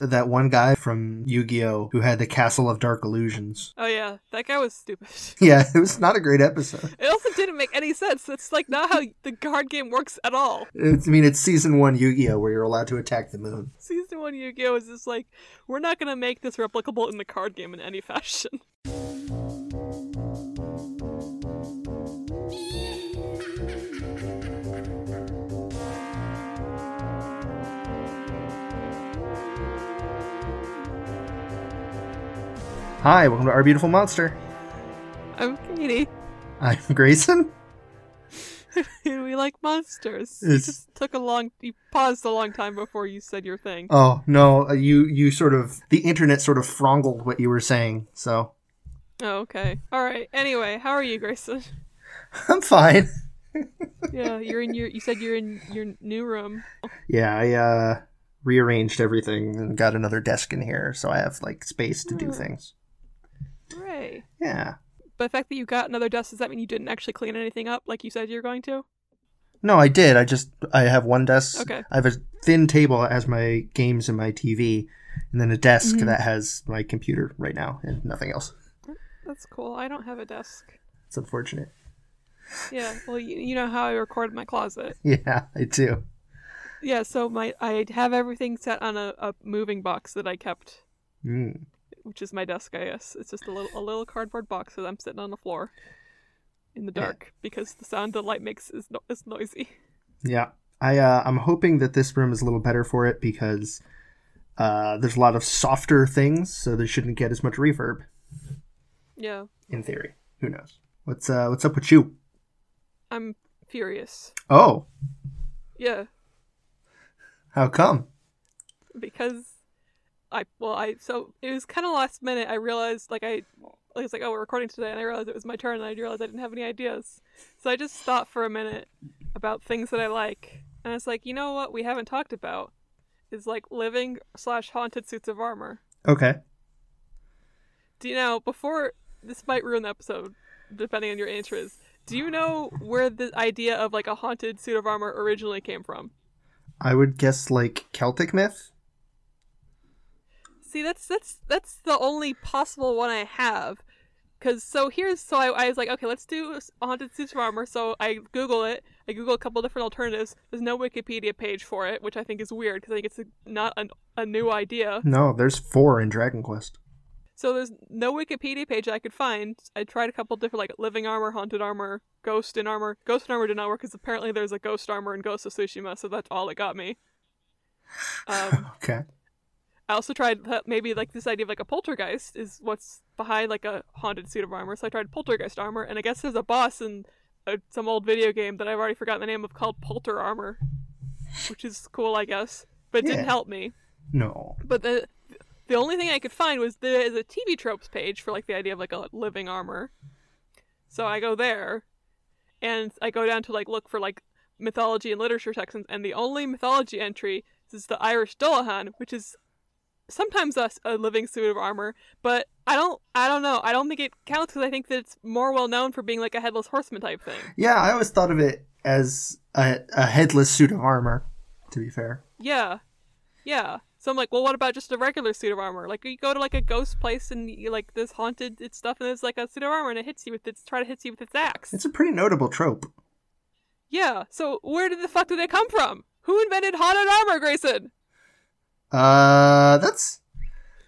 that one guy from Yu-Gi-Oh who had the Castle of Dark Illusions. Oh yeah, that guy was stupid. Yeah, it was not a great episode. It also didn't make any sense. It's like not how the card game works at all. It's, I mean, it's season one Yu-Gi-Oh where you're allowed to attack the moon. Season one Yu-Gi-Oh is just like we're not gonna make this replicable in the card game in any fashion. Hi, welcome to Our Beautiful Monster. I'm Katie. I'm Grayson. we like monsters. You just took a long. You paused a long time before you said your thing. Oh no, uh, you you sort of the internet sort of frongled what you were saying, so Oh, okay. All right. Anyway, how are you, Grayson? I'm fine. Yeah, you're in your. You said you're in your new room. Yeah, I uh rearranged everything and got another desk in here, so I have like space to do Hmm. things. Hooray! Yeah. But the fact that you got another desk does that mean you didn't actually clean anything up like you said you were going to? No, I did. I just I have one desk. Okay. I have a thin table that has my games and my TV, and then a desk Mhm. that has my computer right now and nothing else. That's cool. I don't have a desk. It's unfortunate. Yeah. Well, you, you know how I record my closet. Yeah, I do. Yeah. So my I have everything set on a, a moving box that I kept, Mm. Which is my desk. I guess it's just a little a little cardboard box that I'm sitting on the floor in the Yeah. dark because the sound the light makes is no, is noisy. Yeah, I uh, I'm hoping that this room is a little better for it because uh, there's a lot of softer things, so they shouldn't get as much reverb. Yeah. In theory, who knows? What's uh What's up with you? I'm furious. Oh, Yeah. how come? because I well I so it was kind of last minute. I realized like I like it's like oh we're recording today, and I realized it was my turn, and I realized I didn't have any ideas. So I just thought for a minute about things that I like, and it's like you know what we haven't talked about is like living slash haunted suits of armor. Okay. Do you know before this might ruin the episode, depending on your answers. Do you know where the idea of like a haunted suit of armor originally came from? I would guess like Celtic myth. See, that's that's that's the only possible one I have. Cause so here's so I, I was like, okay, let's do haunted suits of armor. So I Google it. I Google a couple different alternatives. There's no Wikipedia page for it, which I think is weird because I think it's a, not an, a new idea. No, there's four in Dragon Quest. So there's no Wikipedia page I could find. I tried a couple different like living armor, haunted armor, ghost in armor. Ghost in armor did not work because apparently there's a ghost armor in Ghost of Tsushima, so that's all it got me. Um, Okay. I also tried maybe like this idea of like a poltergeist is what's behind like a haunted suit of armor. So I tried poltergeist armor, and I guess there's a boss in uh some old video game that I've already forgotten the name of called Polter Armor, which is cool, I guess, but it didn't help me. No. But the the only thing I could find was there is a TV tropes page for like the idea of like a living armor. So I go there, and I go down to like look for like mythology and literature sections, and the only mythology entry is the Irish Dullahan, which is sometimes a, a living suit of armor, but I don't I don't know I don't think it counts because I think that it's more well known for being like a headless horseman type thing. Yeah, I always thought of it as a, a headless suit of armor. To be fair. Yeah, yeah. So I'm like, well, what about just a regular suit of armor? Like you go to like a ghost place and you like this haunted it's stuff, and there's like a suit of armor and it hits you with its try to hit you with its axe. It's a pretty notable trope. Yeah. So where did the fuck did it come from? Who invented haunted armor, Grayson? Uh, that's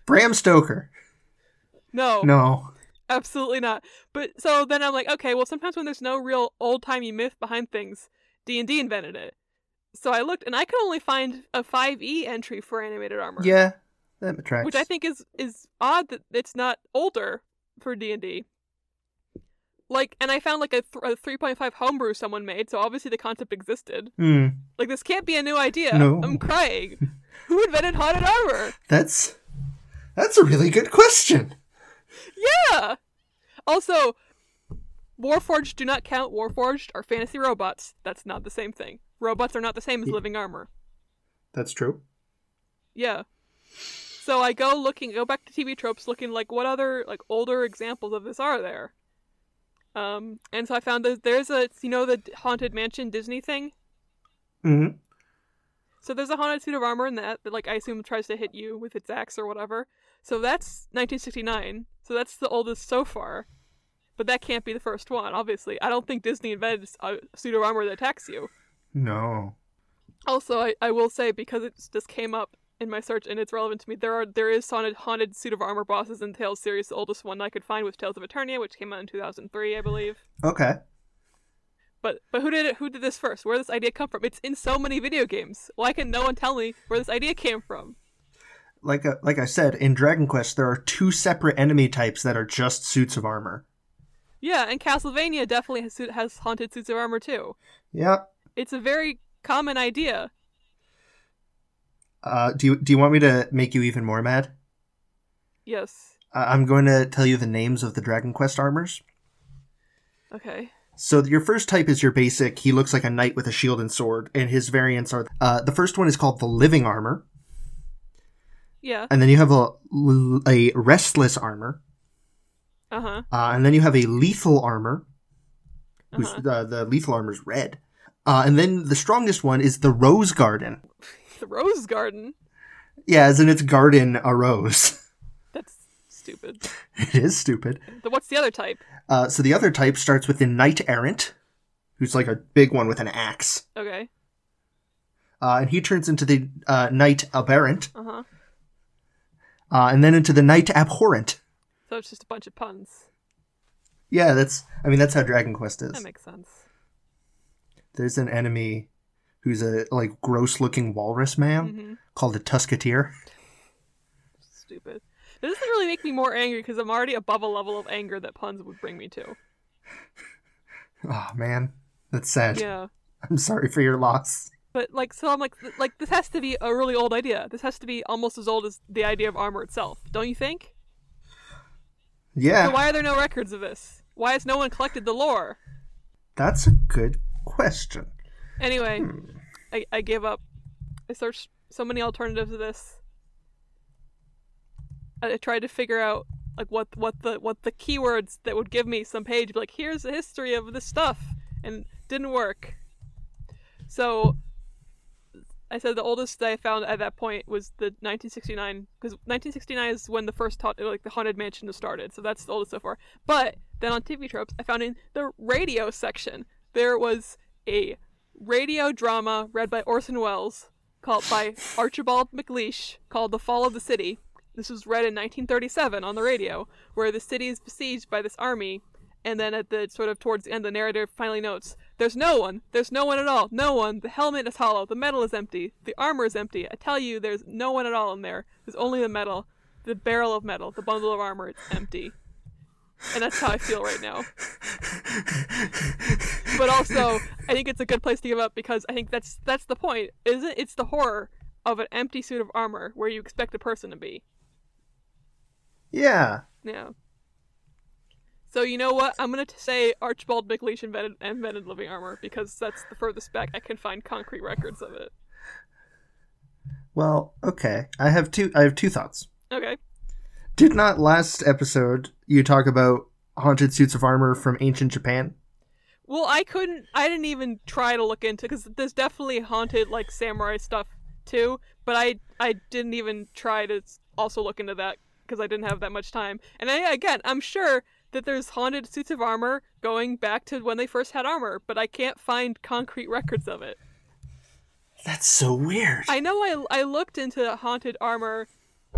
Bram Stoker. No, No. absolutely not. But so then I'm like, okay, well, sometimes when there's no real old timey myth behind things, D and D invented it. So I looked, and I could only find a 5e entry for animated armor. Yeah, that tracks. which I think is is odd that it's not older for D and D. Like, and I found like a, th- a 3.5 homebrew someone made, so obviously the concept existed. Hmm. Like, this can't be a new idea. No. I'm crying. Who invented haunted armor? That's that's a really good question. Yeah. Also, Warforged do not count. Warforged are fantasy robots. That's not the same thing. Robots are not the same as living armor. That's true. Yeah. So I go looking, go back to TV tropes, looking like what other like older examples of this are there. Um, and so I found that there's a you know the haunted mansion Disney thing. hmm So there's a haunted suit of armor in that that like I assume tries to hit you with its axe or whatever. So that's 1969. So that's the oldest so far. But that can't be the first one, obviously. I don't think Disney invented a uh, suit of armor that attacks you. No. Also, I, I will say because it just came up in my search and it's relevant to me, there are there is haunted haunted suit of armor bosses in Tales series. The oldest one I could find was Tales of Eternia, which came out in 2003, I believe. Okay. But but who did it? Who did this first? Where did this idea come from? It's in so many video games. Why can no one tell me where this idea came from? Like uh, like I said, in Dragon Quest there are two separate enemy types that are just suits of armor. Yeah, and Castlevania definitely has has haunted suits of armor too. Yep. It's a very common idea. Uh, do you do you want me to make you even more mad? Yes. Uh, I'm going to tell you the names of the Dragon Quest armors. Okay. So your first type is your basic. He looks like a knight with a shield and sword, and his variants are uh, the first one is called the living armor, Yeah. and then you have a a restless armor, Uh huh. uh, and then you have a lethal armor. Uh-huh. uh, the lethal armor is red, uh, and then the strongest one is the rose garden. The Rose Garden. Yeah, as in it's garden a rose. Stupid. it is stupid. The, what's the other type? Uh, so the other type starts with the knight errant, who's like a big one with an axe, Okay. uh, and he turns into the uh, knight aberrant, Uh huh. uh, and then into the knight abhorrent. So it's just a bunch of puns. Yeah, that's. I mean, that's how Dragon Quest is. That makes sense. There's an enemy who's a like gross-looking walrus man hmm called a Tusketeer. Stupid. This doesn't really make me more angry because I'm already above a level of anger that puns would bring me to. Oh man, that's sad. Yeah. I'm sorry for your loss. But like, so I'm like, th- like this has to be a really old idea. This has to be almost as old as the idea of armor itself, don't you think? Yeah, So why are there no records of this? Why has no one collected the lore? that's a good question. Anyway, hmm. I, I gave up. I searched so many alternatives to this. I, tried to figure out like what what the what the keywords that would give me some page like here's the history of this stuff and didn't work. So I said the oldest I found at that point was the 1969 because 1969 is when the first like the haunted mansion was started. So that's the oldest so far. But then on TV tropes, I found in the radio section there was a radio drama read by Orson Welles called by Archibald MacLeish called The Fall of the City. This was read in 1937 on the radio, where the city is besieged by this army, and then at the sort of towards the end, the narrator finally notes, "There's no one. There's no one at all. No one. The helmet is hollow. The metal is empty. The armor is empty. I tell you, there's no one at all in there. There's only the metal, the barrel of metal, the bundle of armor. It's empty." And that's how I feel right now. but also, I think it's a good place to give up because I think that's that's the point. Isn't it's the horror of an empty suit of armor where you expect a person to be. Yeah, Yeah. So you know what? I'm gonna t- say Archibald MacLeish invented invented living armor because that's the furthest back I can find concrete records of it. Well, okay. I have two. I have two thoughts. Okay. Did not last episode you talk about haunted suits of armor from ancient Japan? Well, I couldn't. I didn't even try to look into because there's definitely haunted like samurai stuff too. But I I didn't even try to also look into that because I didn't have that much time. And I, again, I'm sure that there's haunted suits of armor going back to when they first had armor, but I can't find concrete records of it. That's so weird. I know I I looked into haunted armor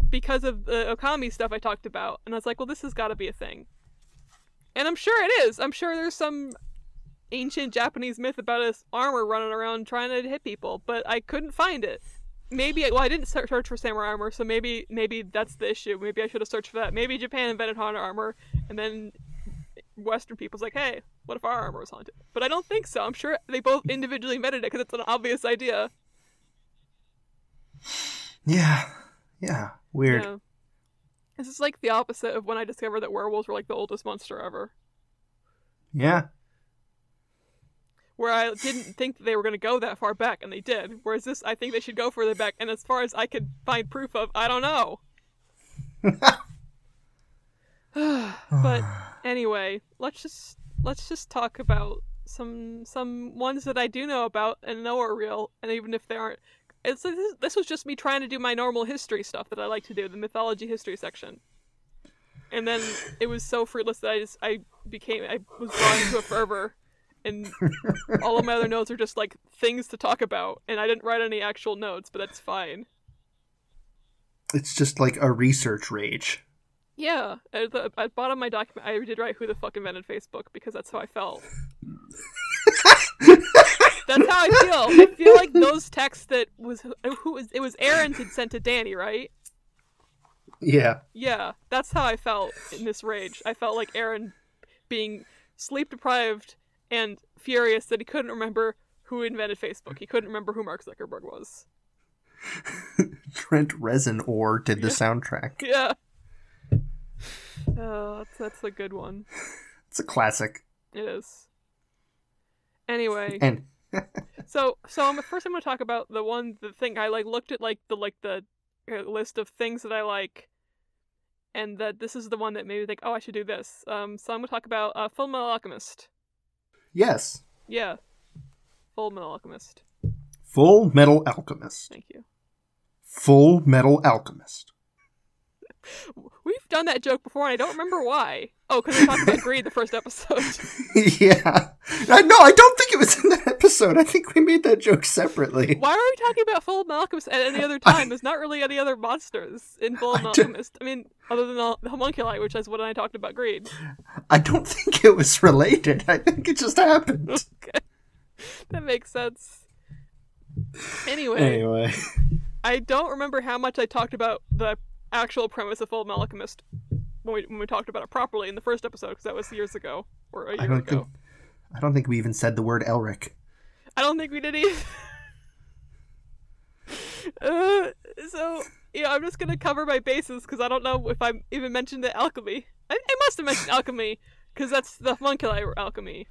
because of the Okami stuff I talked about, and I was like, well, this has got to be a thing. And I'm sure it is. I'm sure there's some ancient Japanese myth about this armor running around trying to hit people, but I couldn't find it. Maybe well, I didn't search for samurai armor, so maybe maybe that's the issue. Maybe I should have searched for that. Maybe Japan invented haunted armor, and then Western people's like, hey, what if our armor was haunted? But I don't think so. I'm sure they both individually invented it because it's an obvious idea. yeah, yeah, weird. Yeah. This is like the opposite of when I discovered that werewolves were like the oldest monster ever. Yeah. Where I didn't think that they were going to go that far back, and they did. Whereas this, I think they should go further back, and as far as I could find proof of, I don't know. but anyway, let's just let's just talk about some some ones that I do know about and know are real, and even if they aren't, it's this, this was just me trying to do my normal history stuff that I like to do, the mythology history section. And then it was so fruitless that I just I became I was brought into a fervor, and all of my other notes are just like things to talk about, and I didn't write any actual notes, but that's fine. It's just like a research rage. Yeah, at the at the bottom of my document, I did write who the fuck invented Facebook because that's how I felt. that's how I feel. I feel like those texts that was who was it was Aaron had sent to Danny, right? Yeah. Yeah, that's how I felt in this rage. I felt like Aaron being sleep deprived and furious that he couldn't remember who invented Facebook. He couldn't remember who Mark Zuckerberg was. Trent Reznor or did the soundtrack. Yeah. Oh, that's that's a good one. It's a classic. It is. Anyway, And so so I'm, first I'm gonna talk about the one the thing I like looked at like the like the uh, list of things that I like, and that this is the one that made me think oh I should do this. Um, so I'm gonna talk about uh, Full Metal Alchemist. Yes, Yeah, Full Metal Alchemist. Full Metal Alchemist. Thank you. Full Metal Alchemist. We've done that joke before, and I don't remember why. Oh, because we talked about greed the first episode. yeah. I, no, I don't think it was in that episode. I think we made that joke separately. Why are we talking about Full Metal Alchemist at any other time? There's not really any other monsters in Full I don't- I mean, other than the, the homunculi, which is what I talked about greed. I don't think it was related. I think it just happened. Okay, that makes sense. Anyway, Anyway. I don't remember how much I talked about the actual premise of Full Alchemist when we when we talked about it properly in the first episode, because that was years ago or a I year don't ago. think I don't think we even said the word Elric. I don't think we did either. uh, so yeah, I'm just gonna cover my bases because I don't know if I even mentioned the alchemy. I, I must have mentioned alchemy because that's the homunculi alchemy.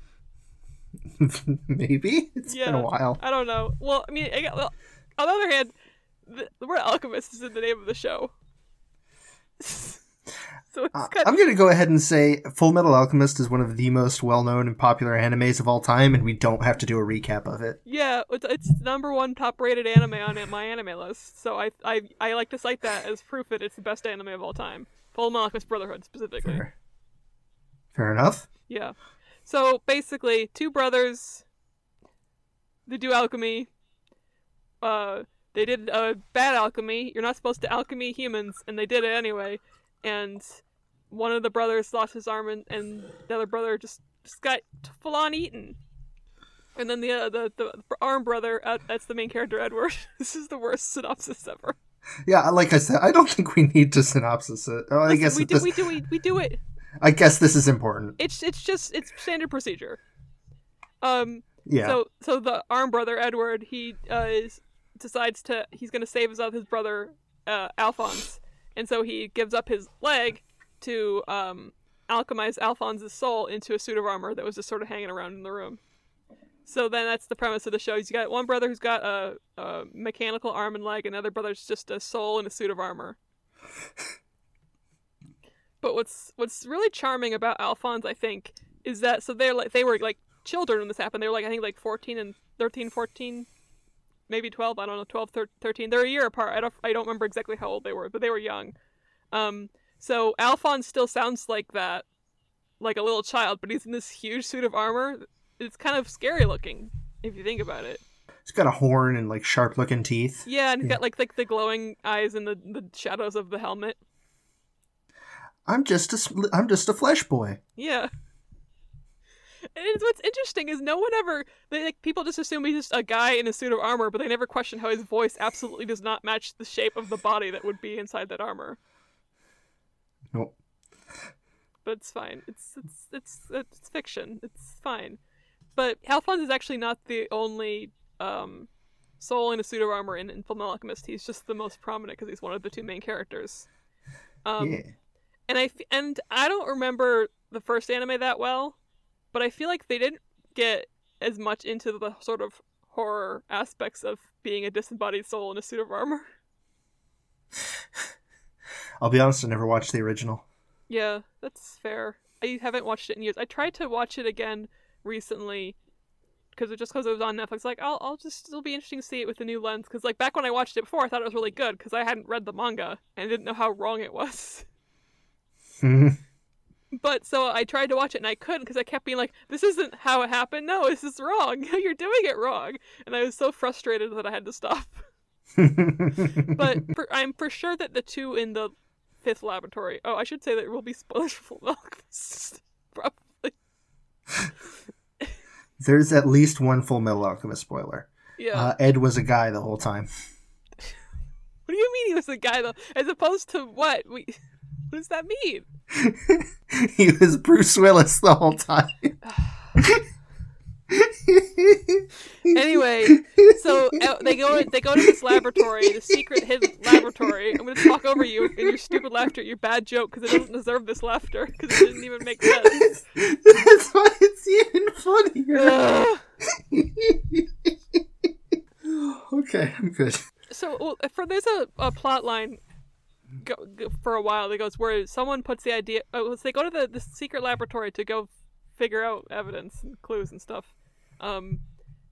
Maybe it's been Yeah. a while. I don't know. Well, I mean, I got, well, on the other hand, the, the word alchemist is in the name of the show. so it's Uh, I'm gonna go ahead and say Full Metal Alchemist is one of the most well-known and popular animes of all time, and we don't have to do a recap of it. yeah, it's, it's number one top-rated anime on my anime list. So I, I I like to cite that as proof that it's the best anime of all time. Full Metal Alchemist Brotherhood specifically. Fair, Fair enough. Yeah. So basically, two brothers. They do alchemy. Uh, they did uh, bad alchemy. You're not supposed to alchemy humans, and they did it anyway. And one of the brothers lost his arm, and, and the other brother just, just got full on eaten. And then the, uh, the the arm brother, uh, that's the main character, Edward. this is the worst synopsis ever. Yeah, like I said, I don't think we need to synopsis it. Oh, I Listen, guess we do this, we do we, we do it I guess this is important. it's it's just it's standard procedure. Um, Yeah. so so the arm brother Edward he uh, is, decides to he's gonna save his other his brother uh, Alphonse, and so he gives up his leg to um, alchemize Alphonse's soul into a suit of armor that was just sort of hanging around in the room. So then that's the premise of the show. You got one brother who's got a, a mechanical arm and leg, another brother's just a soul in a suit of armor. But what's what's really charming about Alphonse, I think, is that so they're like they were like children when this happened. They were like I think like 14 and 13, 14, maybe 12. I don't know, 12, thir- 13. They're a year apart. I don't I don't remember exactly how old they were, but they were young. Um, so Alphonse still sounds like that, like a little child, but he's in this huge suit of armor. It's kind of scary looking if you think about it. He's got a horn and like sharp-looking teeth. Yeah, and he's Yeah. got like like the glowing eyes and the the shadows of the helmet. I'm just a I'm just a flesh boy. Yeah. And it's, what's interesting is no one ever they, like people just assume he's just a guy in a suit of armor, but they never question how his voice absolutely does not match the shape of the body that would be inside that armor. Nope. But it's fine. It's it's it's it's fiction. It's fine. But Alphonse is actually not the only um, soul in a suit of armor in, in Alchemist. He's just the most prominent because he's one of the two main characters. Um, yeah. and I f- and I don't remember the first anime that well, but I feel like they didn't get as much into the sort of horror aspects of being a disembodied soul in a suit of armor. I'll be honest, I never watched the original. Yeah, that's fair. I haven't watched it in years. I tried to watch it again recently, because it just because it was on Netflix. Like I'll I'll just it'll be interesting to see it with a new lens because like back when I watched it before, I thought it was really good because I hadn't read the manga and didn't know how wrong it was. But so I tried to watch it and I couldn't because I kept being like, "This isn't how it happened. No, this is wrong. You're doing it wrong." And I was so frustrated that I had to stop. But for, I'm for sure that the two in the fifth laboratory. Oh, I should say that will be spoilers for Alchemist. Probably. There's at least one Full Metal Alchemist spoiler. Yeah. Uh, Ed was a guy the whole time. what do you mean he was a guy though? As opposed to what? We. What does that mean? he was Bruce Willis the whole time. Anyway, so uh, they go they go to this laboratory, the secret hidden laboratory. I'm gonna talk over you and your stupid laughter, your bad joke, because it doesn't deserve this laughter because it didn't even make sense. That's why it's even funnier. Ugh. okay, I'm good. So well, for there's a, a plot line go, go, for a while that goes where someone puts the idea. Oh, so they go to the, the secret laboratory to go figure out evidence and clues and stuff. Um,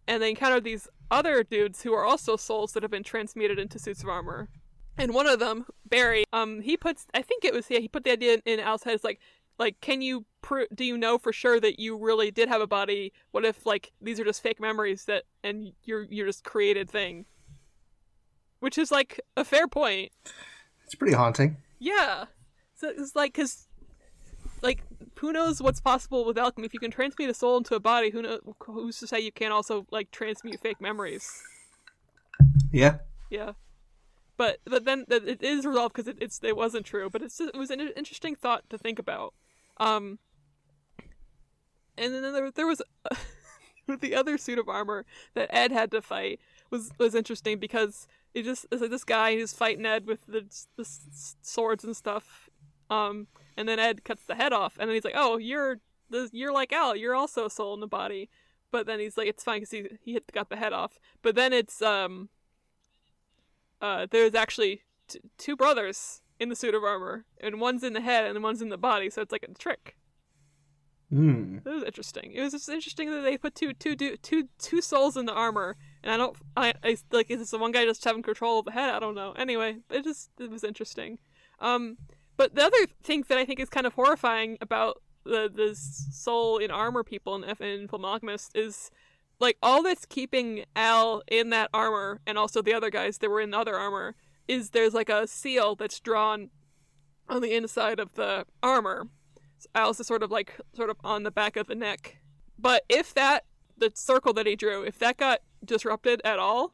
and they encounter these other dudes who are also souls that have been transmuted into suits of armor. And one of them, Barry, um, he puts I think it was yeah he put the idea in, in Al's head. It's like like can you pr- do you know for sure that you really did have a body? What if like these are just fake memories that and you're you're just created thing? Which is like a fair point. It's pretty haunting. Yeah. So it's like, because, like, who knows what's possible with alchemy? If you can transmute a soul into a body, who knows? Who's to say you can't also like transmute fake memories? Yeah. Yeah. But but then it is resolved because it, it's it wasn't true. But it's just, it was an interesting thought to think about. Um. And then there there was with the other suit of armor that Ed had to fight was was interesting because it just it's like this guy who's fighting Ed with the, the swords and stuff. Um, and then Ed cuts the head off, and then he's like, "Oh, you're the you're like Al. You're also a soul in the body." But then he's like, "It's fine because he he hit, got the head off." But then it's um, uh, there's actually t- two brothers in the suit of armor, and one's in the head and one's in the body, so it's like a trick. Hmm. It was interesting. It was just interesting that they put two two two two two souls in the armor, and I don't I, I like is this the one guy just having control of the head? I don't know. Anyway, it just it was interesting. Um, but the other thing that I think is kind of horrifying about the the soul in armor people in F in is like all that's keeping Al in that armor and also the other guys that were in the other armor is there's like a seal that's drawn on the inside of the armor. Al's is sort of like sort of on the back of the neck. But if that the circle that he drew, if that got disrupted at all,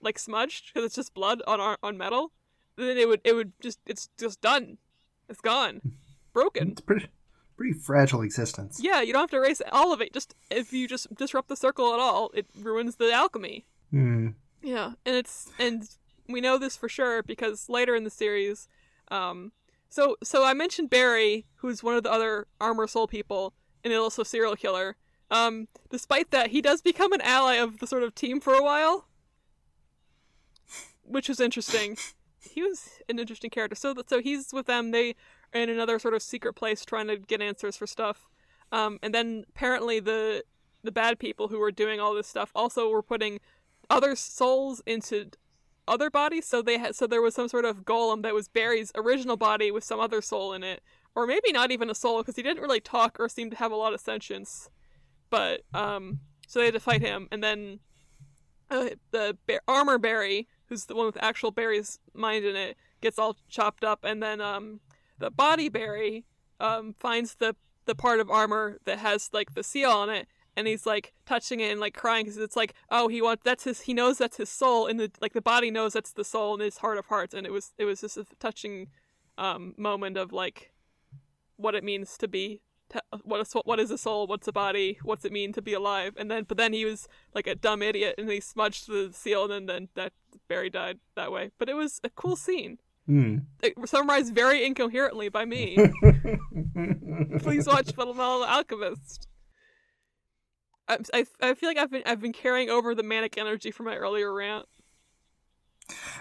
like smudged because it's just blood on our, on metal, then it would it would just it's just done. It's gone. Broken. It's pretty pretty fragile existence. Yeah, you don't have to erase all of it. Just if you just disrupt the circle at all, it ruins the alchemy. Hmm. Yeah, and it's and we know this for sure because later in the series, um, so so I mentioned Barry, who's one of the other armor soul people, and also serial killer. Um, despite that, he does become an ally of the sort of team for a while, which was interesting. He was an interesting character. So so he's with them. They are in another sort of secret place trying to get answers for stuff. Um, and then apparently the the bad people who were doing all this stuff also were putting other souls into other bodies. So they had so there was some sort of golem that was Barry's original body with some other soul in it, or maybe not even a soul because he didn't really talk or seem to have a lot of sentience. But um, so they had to fight him, and then uh, the Ba- armor Barry, who's the one with actual Barry's mind in it, gets all chopped up, and then um, the body Barry um finds the the part of armor that has like the seal on it and he's like touching it and like crying because it's like oh he wants that's his he knows that's his soul and the like the body knows that's the soul in his heart of hearts and it was it was just a touching um moment of like what it means to be what is what is a soul what's a body what's it mean to be alive and then but then he was like a dumb idiot and he smudged the seal and then, that Barry died that way but it was a cool scene Hmm. it, summarized very incoherently by me please watch Full Metal Alchemist. I, I, I feel like I've been I've been carrying over the manic energy from my earlier rant.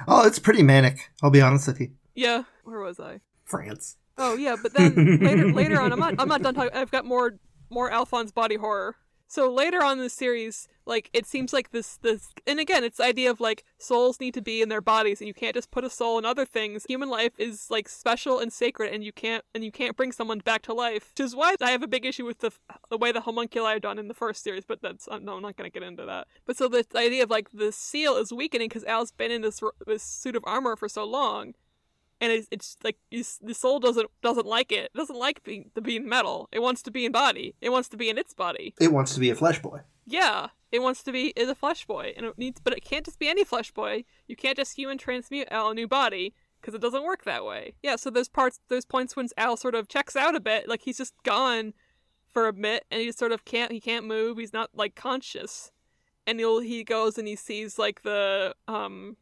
oh, it's pretty manic. I'll be honest with you. Yeah, where was I? France. Oh yeah, but then later later on, I'm not I'm not done talking. I've got more more Alphonse body horror. So later on in the series, like it seems like this this and again it's the idea of like souls need to be in their bodies and you can't just put a soul in other things human life is like special and sacred and you can't and you can't bring someone back to life which is why i have a big issue with the the way the homunculi are done in the first series but that's uh, no i'm not going to get into that but so the idea of like the seal is weakening because al's been in this this suit of armor for so long and it's, it's like it's, the soul doesn't doesn't like it. It doesn't like being to be in metal. It wants to be in body. It wants to be in its body. It wants to be a flesh boy. Yeah, it wants to be is a flesh boy, and it needs, but it can't just be any flesh boy. You can't just human transmute Al a new body because it doesn't work that way. Yeah, so those parts, those points when Al sort of checks out a bit, like he's just gone for a bit, and he just sort of can't, he can't move. He's not like conscious, and he'll he goes and he sees like the um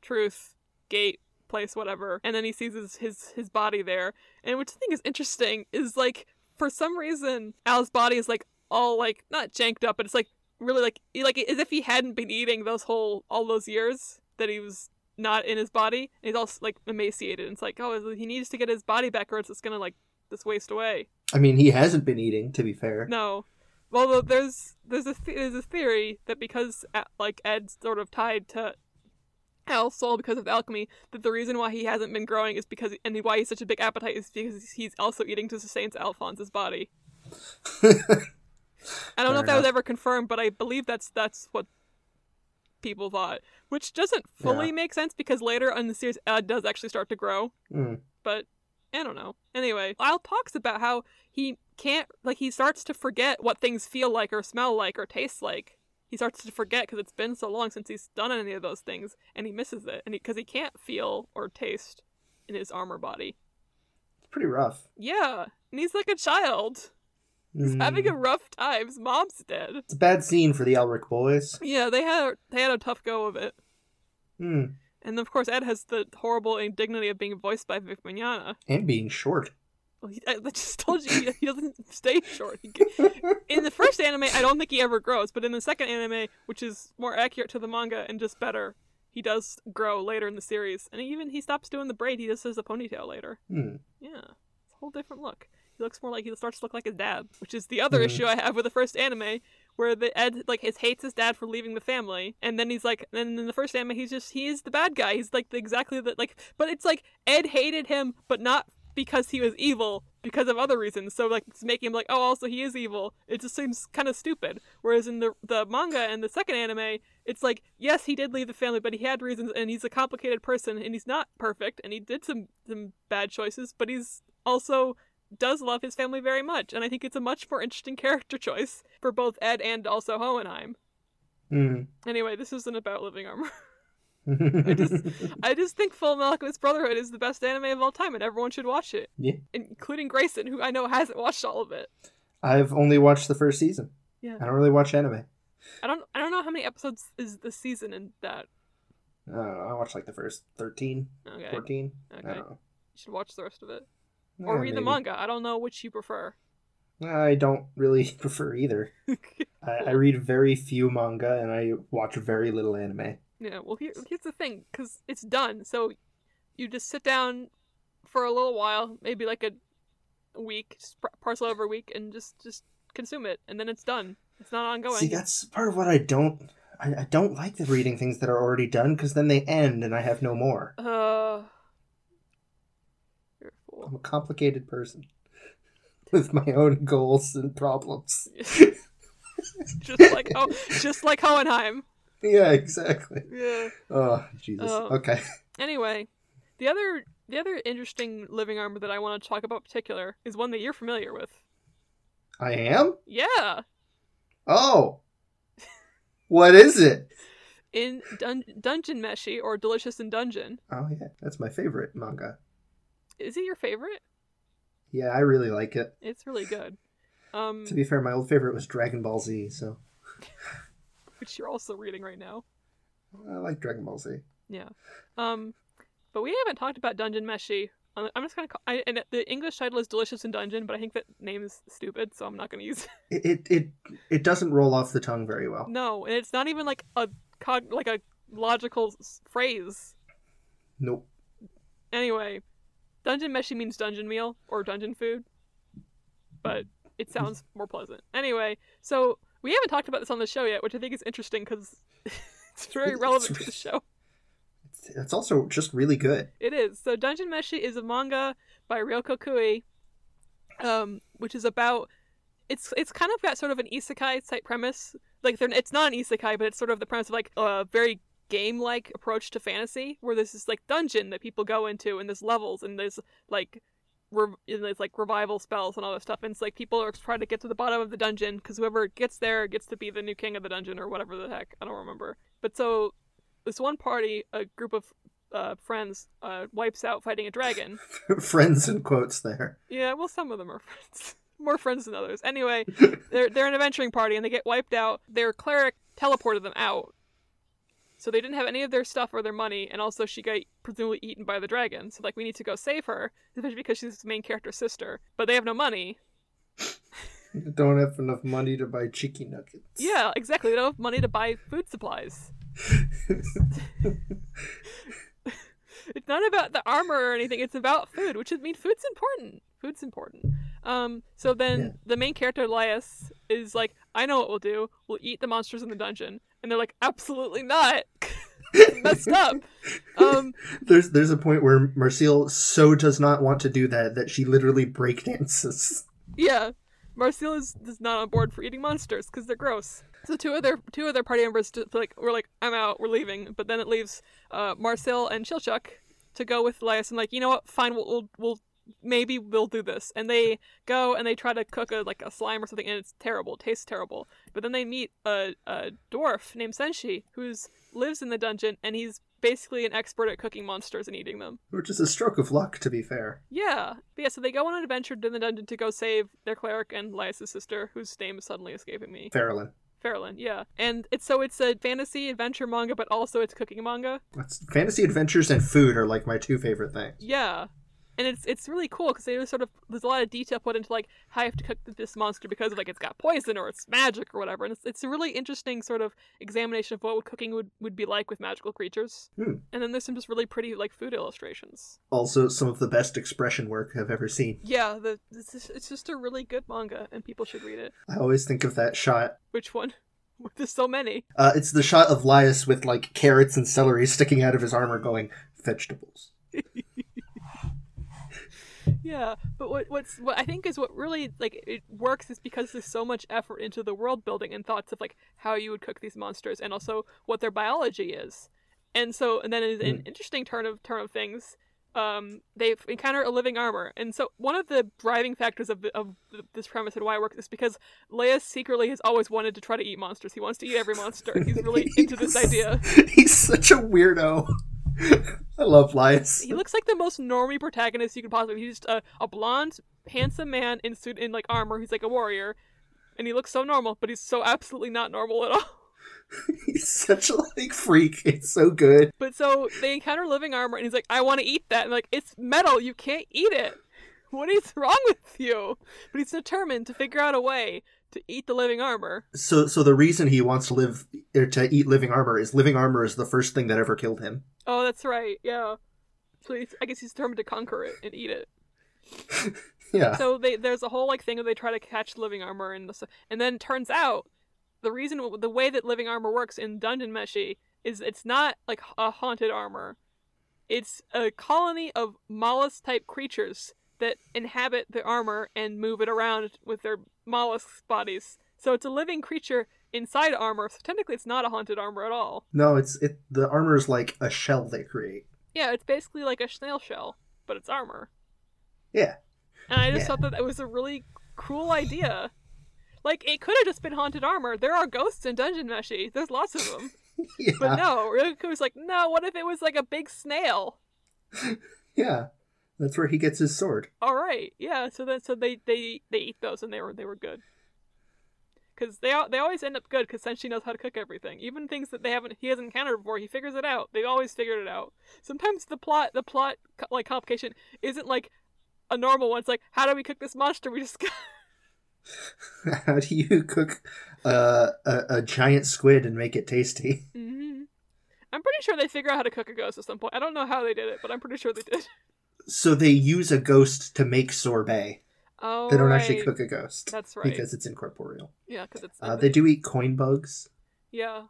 truth gate place, whatever. And then he sees his, his his body there. And which I think is interesting is like for some reason Al's body is like all like not janked up, but it's like really like like as if he hadn't been eating those whole all those years that he was not in his body. And he's all like emaciated. And it's like oh he needs to get his body back or it's just gonna like just waste away. I mean, he hasn't been eating, to be fair. No. Well, there's there's a th- there's a theory that because like Ed's sort of tied to Al's soul because of alchemy that the reason why he hasn't been growing is because and why he's such a big appetite is because he's also eating to sustain Alphonse's body. I don't Fair know if that was ever confirmed, but I believe that's that's what people thought, which doesn't fully yeah. make sense because later in the series Ed does actually start to grow. Mm. But I don't know. Anyway, Al talks about how he can't like he starts to forget what things feel like or smell like or taste like he starts to forget because it's been so long since he's done any of those things, and he misses it, and because he, he, can't feel or taste in his armor body. It's pretty rough. Yeah, and he's like a child. He's mm. having a rough time. His mom's dead. It's a bad scene for the Elric boys. Yeah, they had they had a tough go of it. Hmm. And of course, Ed has the horrible indignity of being voiced by Vic Mignogna. And being short. Well, he, I just told you he, doesn't stay short. In the first anime, I don't think he ever grows, but in the second anime, which is more accurate to the manga and just better, he does grow later in the series. And even he stops doing the braid; he just does a ponytail later. Hmm. Yeah, it's a whole different look. He looks more like he starts to look like his dad, which is the other mm. issue I have with the first anime, where the Ed like his hates his dad for leaving the family, and then he's like, then in the first anime he's just he is the bad guy. He's like the, exactly the like, but it's like Ed hated him, but not because he was evil because of other reasons. So like it's making him like, oh, also he is evil. It just seems kind of stupid. Whereas in the the manga and the second anime, it's like, yes, he did leave the family, but he had reasons, and he's a complicated person, and he's not perfect, and he did some some bad choices, but he's also does love his family very much, and I think it's a much more interesting character choice for both Ed and also Hohenheim. Mm. Anyway, this isn't about living armor. I just I just think Full Metal Alchemist Brotherhood is the best anime of all time and everyone should watch it. Yeah. Including Grayson, who I know hasn't watched all of it. I've only watched the first season. Yeah. I don't really watch anime. I don't I don't know how many episodes is the season in that. I don't know. I watched like the first 13, okay. 14. Okay. I don't know. You should watch the rest of it. or read maybe. the manga. I don't know which you prefer. I don't really prefer either. I, I read very few manga and I watch very little anime. Yeah, well, here, here's the thing, because it's done, so you just sit down for a little while, maybe like a, a week, just parcel over a week, and just just consume it, and then it's done. It's not ongoing. See, that's part of what I don't. I, I don't like the reading things that are already done because then they end and I have no more. Uh, I'm a complicated person with my own goals and problems. just like oh, just like Hohenheim. Yeah, exactly. Yeah. Oh, Jesus. Uh, okay. Anyway, the other the other interesting living armor that I want to talk about particular is one that you're familiar with. I am? Yeah. Oh. what is it? In Dun- Dungeon Meshi or Delicious in Dungeon. Oh yeah, that's my favorite manga. Is it your favorite? Yeah, I really like it. It's really good. Um, to be fair, my old favorite was Dragon Ball Z, so which you're also reading right now. I like Dragon Ball Z. Yeah. Um, but we haven't talked about Dungeon Meshi. I'm just gonna call. I, and the English title is Delicious in Dungeon, but I think that name is stupid, so I'm not gonna use it. It it it doesn't roll off the tongue very well. No, and it's not even like a cog like a logical phrase. Nope. Anyway, Dungeon Meshi means dungeon meal or dungeon food, but it sounds more pleasant. Anyway, so We haven't talked about this on the show yet, which I think is interesting because it's very relevant to the show. It's also just really good. It is. So Dungeon Meshi is a manga by Ryoko Kui, um, which is about it's it's kind of got sort of an isekai type premise. Like they're, it's not an isekai, but it's sort of the premise of like a very game like approach to fantasy, where there's this like dungeon that people go into, and there's levels, and there's like re- and there's like revival spells and all this stuff, and it's like people are trying to get to the bottom of the dungeon because whoever gets there gets to be the new king of the dungeon or whatever the heck I don't remember. But so this one party, a group of uh, friends, uh, wipes out fighting a dragon. Friends in quotes there. Yeah, well, some of them are friends. More friends than others. Anyway, they're they're an adventuring party and they get wiped out. Their cleric teleported them out, so they didn't have any of their stuff or their money, and also she got presumably eaten by the dragon. So like, we need to go save her, especially because she's the main character's sister. But they have no money. Don't have enough money to buy cheeky nuggets. Yeah, exactly. They don't have money to buy food supplies. it's not about the armor or anything. It's about food, which is, I mean, food's important. Food's important. Um, so then Yeah. the main character Laios is like, I know what we'll do. We'll eat the monsters in the dungeon, and they're like, absolutely not. Messed up. Um, There's there's a point where Marcille so does not want to do that that she literally breakdances. yeah, Marcille is, is not on board for eating monsters because they're gross. So two of their two of their party members just like we're like, I'm out, we're leaving. But then it leaves uh, Marcille and Chilchuk to go with Laios and like, you know what? Fine, we'll we'll, we'll maybe we'll do this. And they go and they try to cook a like a slime or something, and it's terrible. It tastes terrible. But then they meet a, a dwarf named Senshi who's lives in the dungeon, and he's basically an expert at cooking monsters and eating them. Which is a stroke of luck, to be fair. Yeah, but yeah. So they go on an adventure to the dungeon to go save their cleric and Laios's sister, whose name is suddenly escaping me. Falin. Falin, yeah. And it's so it's a fantasy adventure manga, but also it's cooking manga. That's, fantasy adventures and food are like my two favorite things. Yeah. And it's it's really cool because they sort of there's a lot of detail put into like how you have to cook this monster because of like it's got poison or it's magic or whatever, and it's, it's a really interesting sort of examination of what cooking would, would be like with magical creatures. Hmm. And then there's some just really pretty like food illustrations. Also, some of the best expression work I've ever seen. Yeah, the it's just, it's just a really good manga, and people should read it. I always think of that shot. Which one? There's so many. Uh, it's the shot of Laios with like carrots and celery sticking out of his armor, going vegetables. Yeah, but what what's what I think is what really like it works is because there's so much effort into the world building and thoughts of like how you would cook these monsters and also what their biology is. And so and then in an interesting turn of turn of things, um, they encounter a living armor. And so one of the driving factors of, the, of this premise and why it works is because Laios secretly has always wanted to try to eat monsters. He wants to eat every monster. He's really into this idea. He's such a weirdo. I love Laios. He looks like the most normie protagonist you could possibly. He's just a, a blonde, handsome man in suit in like armor. He's like a warrior, and he looks so normal, but he's so absolutely not normal at all. He's such a like freak. It's so good. But so they encounter living armor, and he's like, "I want to eat that." And like, it's metal. You can't eat it. What is wrong with you? But he's determined to figure out a way to eat the living armor. So, so the reason he wants to live er, to eat living armor is living armor is the first thing that ever killed him. Oh, that's right. Yeah. So he's, I guess he's determined to conquer it and eat it. Yeah. so they there's a whole like thing where they try to catch living armor and the, and then turns out the reason the way that living armor works in Dungeon Meshi is it's not like a haunted armor. It's a colony of mollusk type creatures that inhabit the armor and move it around with their mollusk bodies. So it's a living creature inside armor. So technically, it's not a haunted armor at all. no, it's it. The armor is like a shell they create. Yeah, it's basically like a snail shell, but it's armor. Yeah. And I just Yeah. thought that it was a really cool idea. Like, it could have just been haunted armor. There are ghosts in Dungeon Meshi. There's lots of them. Yeah. But no, Ryoko was like, no, what if it was like a big snail? Yeah. That's where he gets his sword. All right, yeah. So then, so they they they eat those, and they were they were good. Because they they always end up good because Senshi knows how to cook everything, even things that they haven't he hasn't encountered before. He figures it out. They've always figured it out. Sometimes the plot the plot like complication isn't like a normal one. It's like how do we cook this monster? We just How do you cook uh, a, a giant squid and make it tasty? hmm I'm pretty sure they figure out how to cook a ghost at some point. I don't know how they did it, but I'm pretty sure they did. So they use a ghost to make sorbet. Oh, They don't actually cook a ghost That's right. because it's incorporeal. yeah, because it's Uh, they do eat coin bugs. yeah.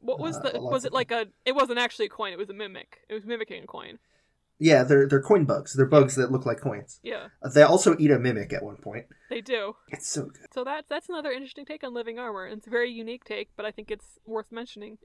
What was Uh, the? Was it like a? It wasn't actually a coin. It was a mimic. It was mimicking a coin. Yeah, they're they're coin bugs. They're bugs that look like coins. Yeah, Uh, They also eat a mimic at one point. they do. It's so good. So that's that's another interesting take on living armor. It's a very unique take, but I think it's worth mentioning.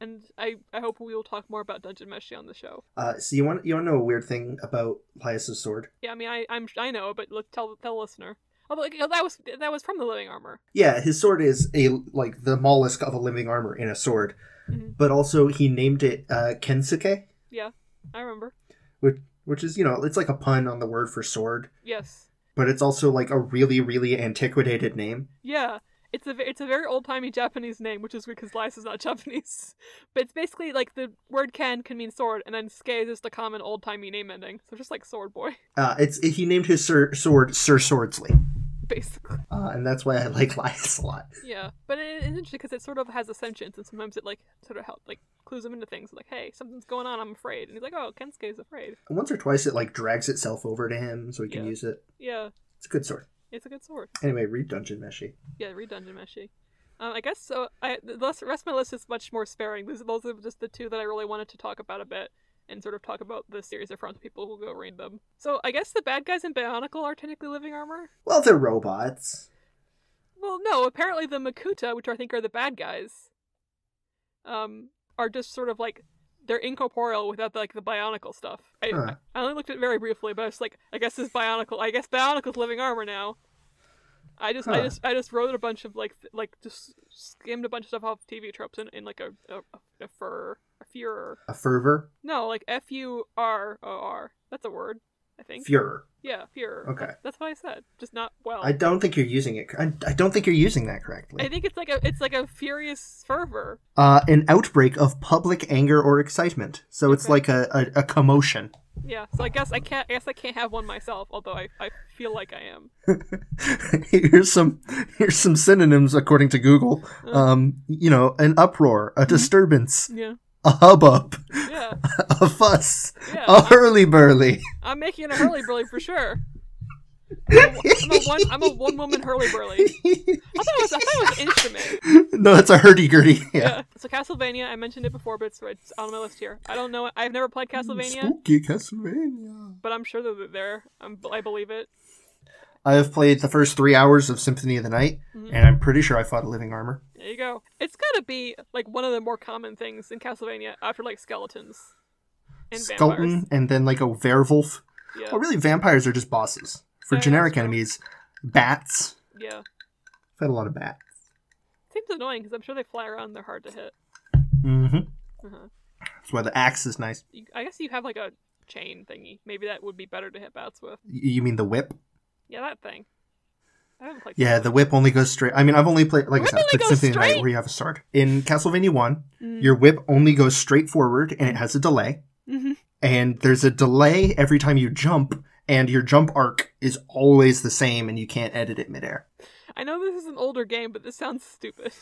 And I, I hope we will talk more about Dungeon Meshi on the show. Uh, so you want you want to know a weird thing about Laios's sword? Yeah, I mean I I'm I know, but let tell tell the listener. Although like, that was that was from the living armor. Yeah, his sword is a like the mollusk of a living armor in a sword, Mhm. but also he named it uh, Kensuke, Yeah, I remember. which which is you know it's like a pun on the word for sword, Yes. but it's also like a really really antiquated name. Yeah. It's a it's a very old timey Japanese name, which is weird because Laios is not Japanese. But it's basically like the word "ken" can mean sword, and then "ske" is just a common old timey name ending. So just like sword boy, Uh, it's he named his sir, sword Sir Swordsley, basically. uh, and that's why I like Laios a lot. Yeah, but it, it's interesting because it sort of has a sentience, and sometimes it like sort of help like clues him into things. Like, hey, something's going on. I'm afraid, and he's like, oh, Kensuke is afraid. Once or twice it like drags itself over to him so he can Yeah. use it. Yeah, It's a good sword. It's a good sword. Anyway, read Dungeon Meshi. Yeah, read Dungeon Meshi. Um, I guess so. I the rest of my list is much more sparing. Those those are just the two that I really wanted to talk about a bit and sort of talk about the series in front of people who go read them. So I guess the bad guys in Bionicle are technically living armor. Well, they're robots. Well, no. Apparently the Makuta, which I think are the bad guys, um, are just sort of like they're incorporeal without like the Bionicle stuff. I, Huh. I only looked at it very briefly, but I was like, I guess this Bionicle. I guess Bionicle's living armor now. I just, I just, I just wrote a bunch of like, th- like just skimmed a bunch of stuff off TV tropes in, in like a, a, a fur, a furor. A fervor, No, like F U R O R. That's a word, I think. furor. yeah, furor. Okay. That's, that's what I said. Just not well. I don't think you're using it. I, I don't think you're using that correctly. I think it's like a, it's like a furious fervor. uh, an outbreak of public anger or excitement. So it's like a, a, a commotion. Yeah, so I guess I can't. I guess I can't have one myself. Although I, I feel like I am. here's some here's some synonyms according to Google. Um, you know, an uproar, a disturbance, Yeah, a hubbub, yeah, a fuss, yeah. a hurly burly. I'm making a hurly burly for sure. I'm a, I'm a one. I'm a one woman hurly burly. I thought it was. I thought it was an instrument. no, that's a hurdy gurdy. Yeah. Yeah. So Castlevania. I mentioned it before, but it's, it's on my list here. I don't know. I've never played Castlevania, Spooky Castlevania. but I'm sure that they're there. I'm, I believe it. I have played the first three hours of Symphony of the Night, Mhm. and I'm pretty sure I fought a living armor. There you go. It's gotta be like one of the more common things in Castlevania after like skeletons and vampires. Skeleton, and then like a werewolf. Yeah. Well, really, vampires are just bosses. For Yeah, generic enemies, bats. Yeah. I've had a lot of bats. Seems annoying because I'm sure they fly around. They're hard to hit. Mm-hmm. Uh-huh. That's why the axe is nice. I guess you have like a chain thingy. Maybe that would be better to hit bats with. You mean the whip? Yeah, that thing. I haven't played. Yeah, the whip only goes straight. I mean, I've only played, like Whip I said, only played goes Symphony the Night straight? where you have a sword. In Castlevania 1, Mm. your whip only goes straight forward and it has a delay. Mhm. And there's a delay every time you jump, and your jump arc is always the same and you can't edit it midair. I know this is an older game, but this sounds stupid.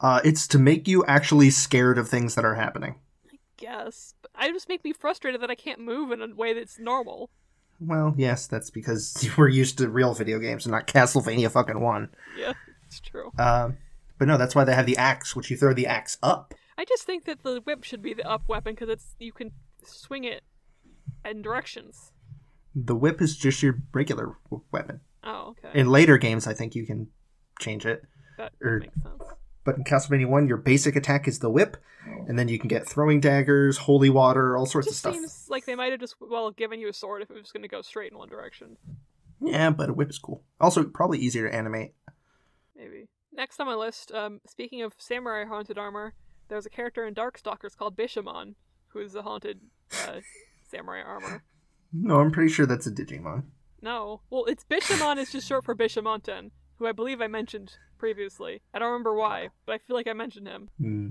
Uh, it's to make you actually scared of things that are happening. I guess, but I just make me frustrated that I can't move in a way that's normal. Well, yes, that's because we're used to real video games and not Castlevania fucking 1. Yeah, it's true. Um, but no, that's why they have the axe, which you throw the axe up. I just think that the whip should be the up weapon because it's you can swing it in directions. The whip is just your regular w- weapon. Oh, okay. In later games, I think you can change it. that er, makes sense. But in Castlevania 1, your basic attack is the whip, and then you can get throwing daggers, holy water, all sorts It of just stuff. seems like they might have just well given you a sword if it was going to go straight in one direction. Yeah, but a whip is cool. Also, probably easier to animate. Maybe. Next on my list, um, speaking of samurai haunted armor, there's a character in Darkstalkers called Bishamon, who is a haunted uh, samurai armor. No, I'm pretty sure that's a Digimon. No, well, it's Bishamon is just short for Bishamonten, who I believe I mentioned previously. I don't remember why, but I feel like I mentioned him. Hmm.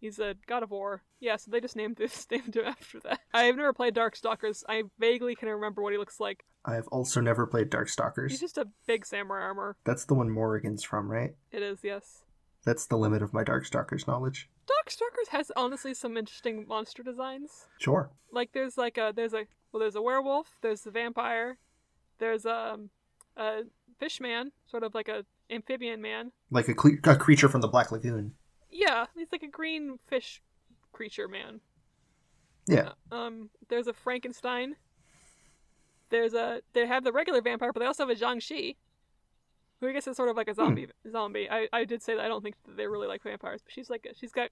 He's a god of war. Yeah, so they just named this named him after that. I've never played Darkstalkers. I vaguely can remember what he looks like. I have also never played Darkstalkers. He's just a big samurai armor. That's the one Morrigan's from, right? It is, yes. That's the limit of my Darkstalkers knowledge. Darkstalkers has honestly some interesting monster designs. Sure. Like there's like a there's a well there's a werewolf, there's a vampire, There's um, a fish man, sort of like a amphibian man. Like a, cle- a creature from the Black Lagoon. Yeah, he's like a green fish creature man. Yeah. Um, there's a Frankenstein. There's a they have the regular vampire, but they also have a jiangshi, who I guess is sort of like a zombie. Zombie. I, I did say that I don't think that they really like vampires, but she's like she's got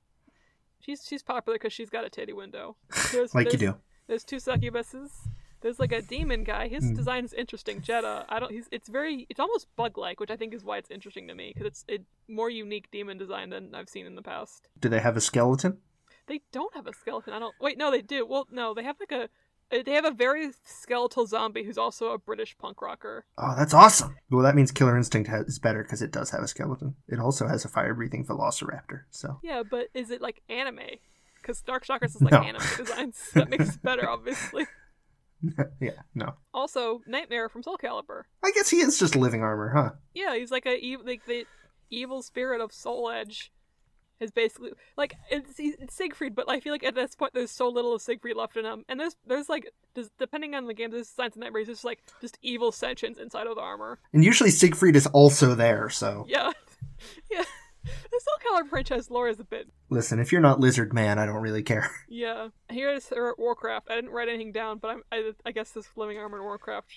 she's she's popular because she's got a titty window. There's, Like you do. There's two succubuses. There's like a demon guy. His Hmm. design is interesting. Jedah. I don't. He's. It's very. It's almost bug-like, which I think is why it's interesting to me because it's a more unique demon design than I've seen in the past. Do they have a skeleton? They don't have a skeleton. I don't. Wait, no, they do. Well, no, they have like a. uh, They have a very skeletal zombie who's also a British punk rocker. Oh, that's awesome. Well, that means Killer Instinct has, is better because it does have a skeleton. It also has a fire breathing velociraptor. So Yeah, but is it like anime? Because Darkstalkers is like No. anime designs. That makes it better, obviously. yeah, no. Also, Nightmare from Soul Calibur. I guess he is just living armor, huh? Yeah, he's like a like the evil spirit of Soul Edge. Is basically like it's, it's Siegfried, but I feel like at this point there's so little of Siegfried left in him, and there's there's like just, depending on the game, there's signs of nightmares, just like just evil sentience inside of the armor. And usually Siegfried is also there. So Yeah, yeah. The Soul Calibur franchise lore is a bit listen, if you're not Lizard Man, I don't really care. yeah. Here is Warcraft. I didn't write anything down, but I'm, I I guess this living armor in Warcraft.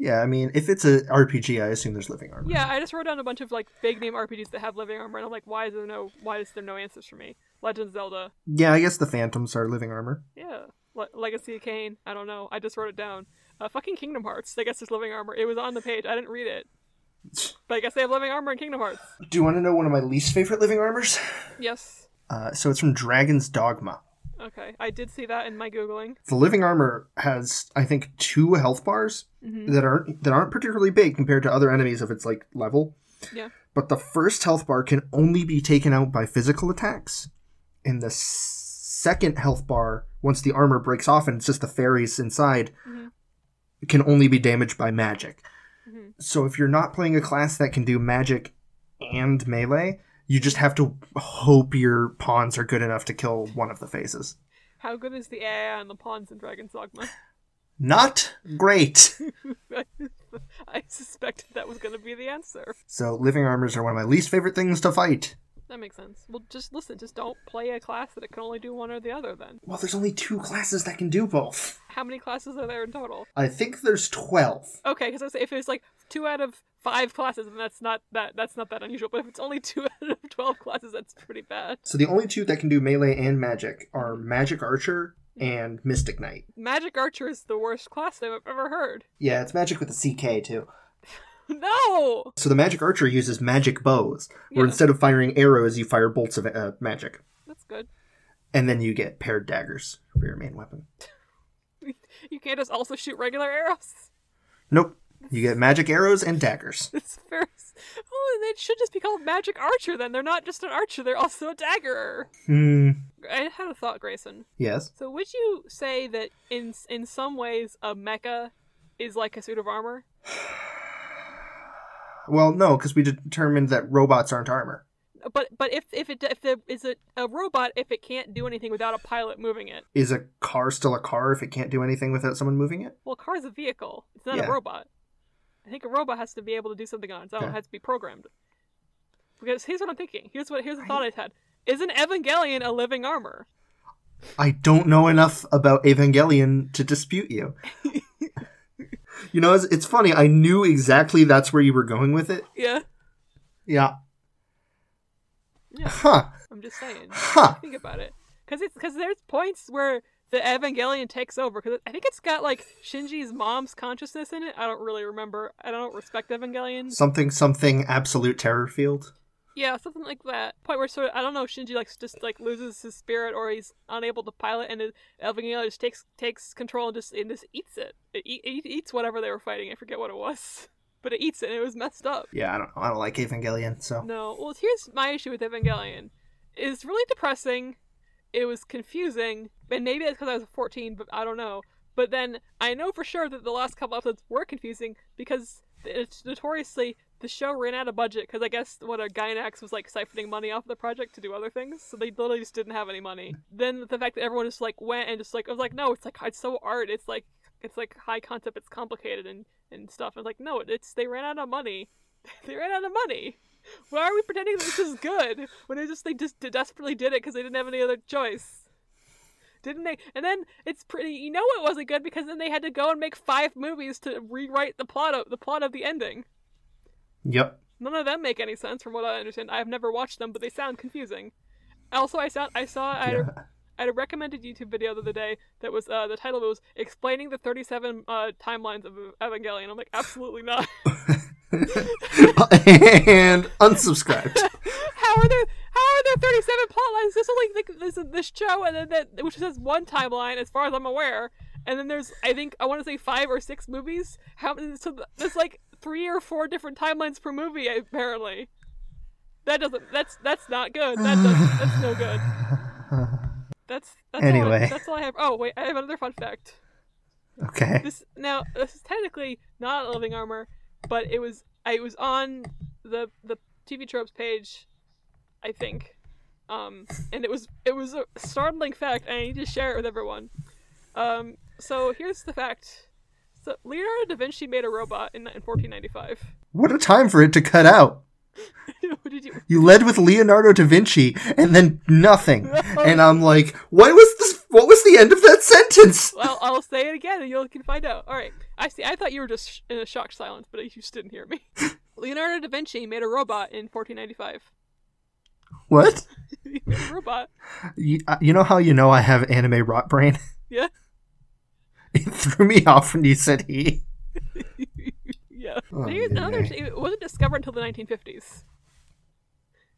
Yeah, I mean, if it's a RPG, I assume there's living armor. Yeah, I just wrote down a bunch of like big name RPGs that have living armor, and I'm like, why is there no why is there no answers for me? Legend of Zelda. Yeah, I guess the Phantoms are living armor. Yeah. Le- Legacy of Kain. I don't know. I just wrote it down. Uh, fucking Kingdom Hearts. I guess there's living armor. It was on the page. I didn't read it. But I guess they have living armor in Kingdom Hearts. Do you want to know one of my least favorite living armors? Yes. Uh, so it's from Dragon's Dogma. Okay. I did see that in my Googling. The living armor has, I think, two health bars hmm that aren't that aren't particularly big compared to other enemies of its like level. Yeah. But the first health bar can only be taken out by physical attacks, and the s- second health bar, once the armor breaks off and it's just the fairies inside, Mhm. can only be damaged by magic. Mhm. So if you're not playing a class that can do magic and melee, you just have to hope your pawns are good enough to kill one of the phases. How good is the AI on the pawns in Dragon's Dogma? Not great. I suspected that was going to be the answer. So living armors are one of my least favorite things to fight. That makes sense. Well, just listen. Just don't play a class that it can only do one or the other. Then, Well, there's only two classes that can do both. how many classes are there in total? I think there's 12. Okay, because if it's like two out of five classes, then that's not that that's not that unusual. But if it's only two out of twelve classes, that's pretty bad. So the only two that can do melee and magic are Magic Archer and Mystic Knight. Magic Archer is the worst class name I've ever heard. Yeah, it's magic with a CK too. No. So the Magic Archer uses magic bows, where Yeah. instead of firing arrows, you fire bolts of uh, magic. That's good. And then you get paired daggers for your main weapon. You can't just also shoot regular arrows. Nope. You get magic arrows and daggers. It's fair. Oh, they should just be called Magic Archer then. They're not just an archer; they're also a daggerer. Hmm. I had a thought, Grayson. Yes. So would you say that in in some ways a mecha is like a suit of armor? Well, no, because we determined that robots aren't armor. But but if if it if the is it a robot if it can't do anything without a pilot moving it? Is a car still a car if it can't do anything without someone moving it? Well, a car's a vehicle. It's not Yeah. a robot. I think a robot has to be able to do something on its own. It has to be programmed. Because here's what I'm thinking. Here's what here's the thought I had. Is an Evangelion a living armor? I don't know enough about Evangelion to dispute you. you know, it's, it's funny. I knew exactly that's where you were going with it. Yeah. Yeah. Yeah. Huh. I'm just saying. Huh. Think about it. Because it's because there's points where the Evangelion takes over. Because I think it's got like Shinji's mom's consciousness in it. I don't really remember. I don't respect Evangelion. Something, something, absolute terror field. Yeah, something like that. Point where sort of I don't know. Shinji like just like loses his spirit, or he's unable to pilot, and Evangelion just takes takes control and just and just eats it. It, eat, it eats whatever they were fighting. I forget what it was, but it eats it. and It was messed up. Yeah, I don't. I don't like Evangelion, so. No. Well, here's my issue with Evangelion. It's really depressing. It was confusing, and maybe that's because I was 14, but I don't know. But then I know for sure that the last couple episodes were confusing because it's notoriously the show ran out of budget because I guess what a Gainax was like siphoning money off the project to do other things, so they literally just didn't have any money. Then the fact that everyone just like went and just like I was like, no, it's like it's so art. It's like it's like high concept, it's complicated and and stuff. Was like, no, it's they ran out of money. they ran out of money. Why are we pretending that this is good when they just they just desperately did it because they didn't have any other choice? Didn't they? And then it's pretty. You know it wasn't good because then they had to go and make five movies to rewrite the plot of the plot of the ending. Yep. None of them make any sense from what I understand. I have never watched them, but they sound confusing. Also, I saw I saw I had, Yeah. a, I had a recommended YouTube video the other day that was uh, the title of it was explaining the 37 uh, timelines of Evangelion. I'm like, absolutely not. and unsubscribed. how are there are there 37 plot lines? There's only like this this show and then that which says one timeline as far as I'm aware. And then there's I think I want to say five or six movies. How so there's like three or four different timelines per movie apparently. That doesn't that's that's not good. That does, that's no good. That's that's All Anyway. I, that's all I have. Oh wait, I have another fun fact. Okay. This now this is technically not a living armor, but it was I was on the the TV tropes page, I think, um, and it was it was a startling fact, and I need to share it with everyone. Um, so here's the fact: so Leonardo da Vinci made a robot in, in 1495. What a time for it to cut out. what did you? You led with Leonardo da Vinci and then nothing. And I'm like, what was this? What was the end of that sentence? Well, I'll say it again, and you can find out. All right. I see. I thought you were just in a shocked silence, but you just didn't hear me. Leonardo da Vinci made a robot in 1495. What? he made a robot. You, uh, you know how you know I have anime rot brain? Yeah. It threw me off when you said he. yeah. Oh, another. It wasn't discovered until the 1950s.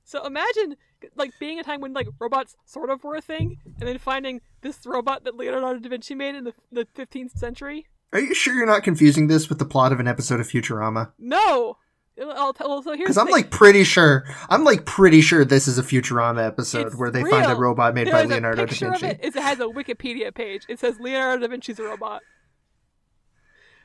So imagine like being a time when like robots sort of were a thing, and then finding this robot that Leonardo da Vinci made in the the 15th century. Are you sure you're not confusing this with the plot of an episode of Futurama? No. I'll. Well, so here's Because I'm thing. like pretty sure. I'm like pretty sure this is a Futurama episode It's where they find a robot made by Leonardo da Vinci. it. It has a Wikipedia page. It says Leonardo da Vinci's a robot.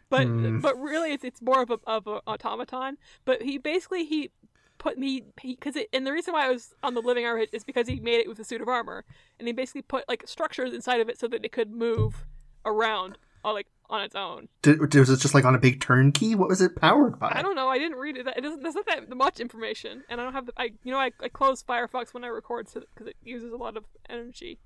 But Hmm. but really, it's it's more of a of a automaton. But he basically he put me because it and the reason why I was on the living armor is because he made it with a suit of armor, and he basically put like structures inside of it so that it could move around uh, like on its own. Did, was it just like on a big turnkey? What was it powered by? I don't know. I didn't read it. It doesn't. There's not that much information, and I don't have the. I you know I, I close Firefox when I record so because it uses a lot of energy,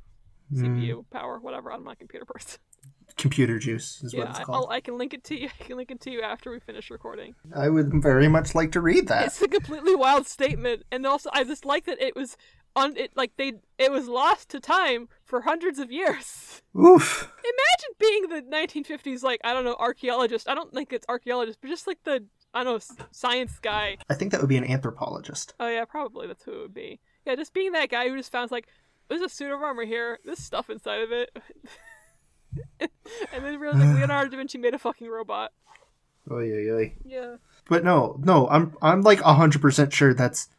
Hmm. CPU power, whatever. on my computer person. Computer juice is what it's called. I'll, I can link it to you. I can link it to you after we finish recording. I would very much like to read that. It's a completely wild statement, and also I just like that it was on it like they it was lost to time for hundreds of years. Oof. Imagine being the 1950s like I don't know archaeologist. I don't think it's archaeologist, but just like the I don't know science guy. I think that would be an anthropologist. Oh yeah, probably that's who it would be. Yeah, just being that guy who just found like there's a suit of armor here. There's stuff inside of it. and then realized like Leonardo da Vinci made a fucking robot. Oh, yeah, yeah. Yeah. But no, no, I'm I'm like hundred percent sure that's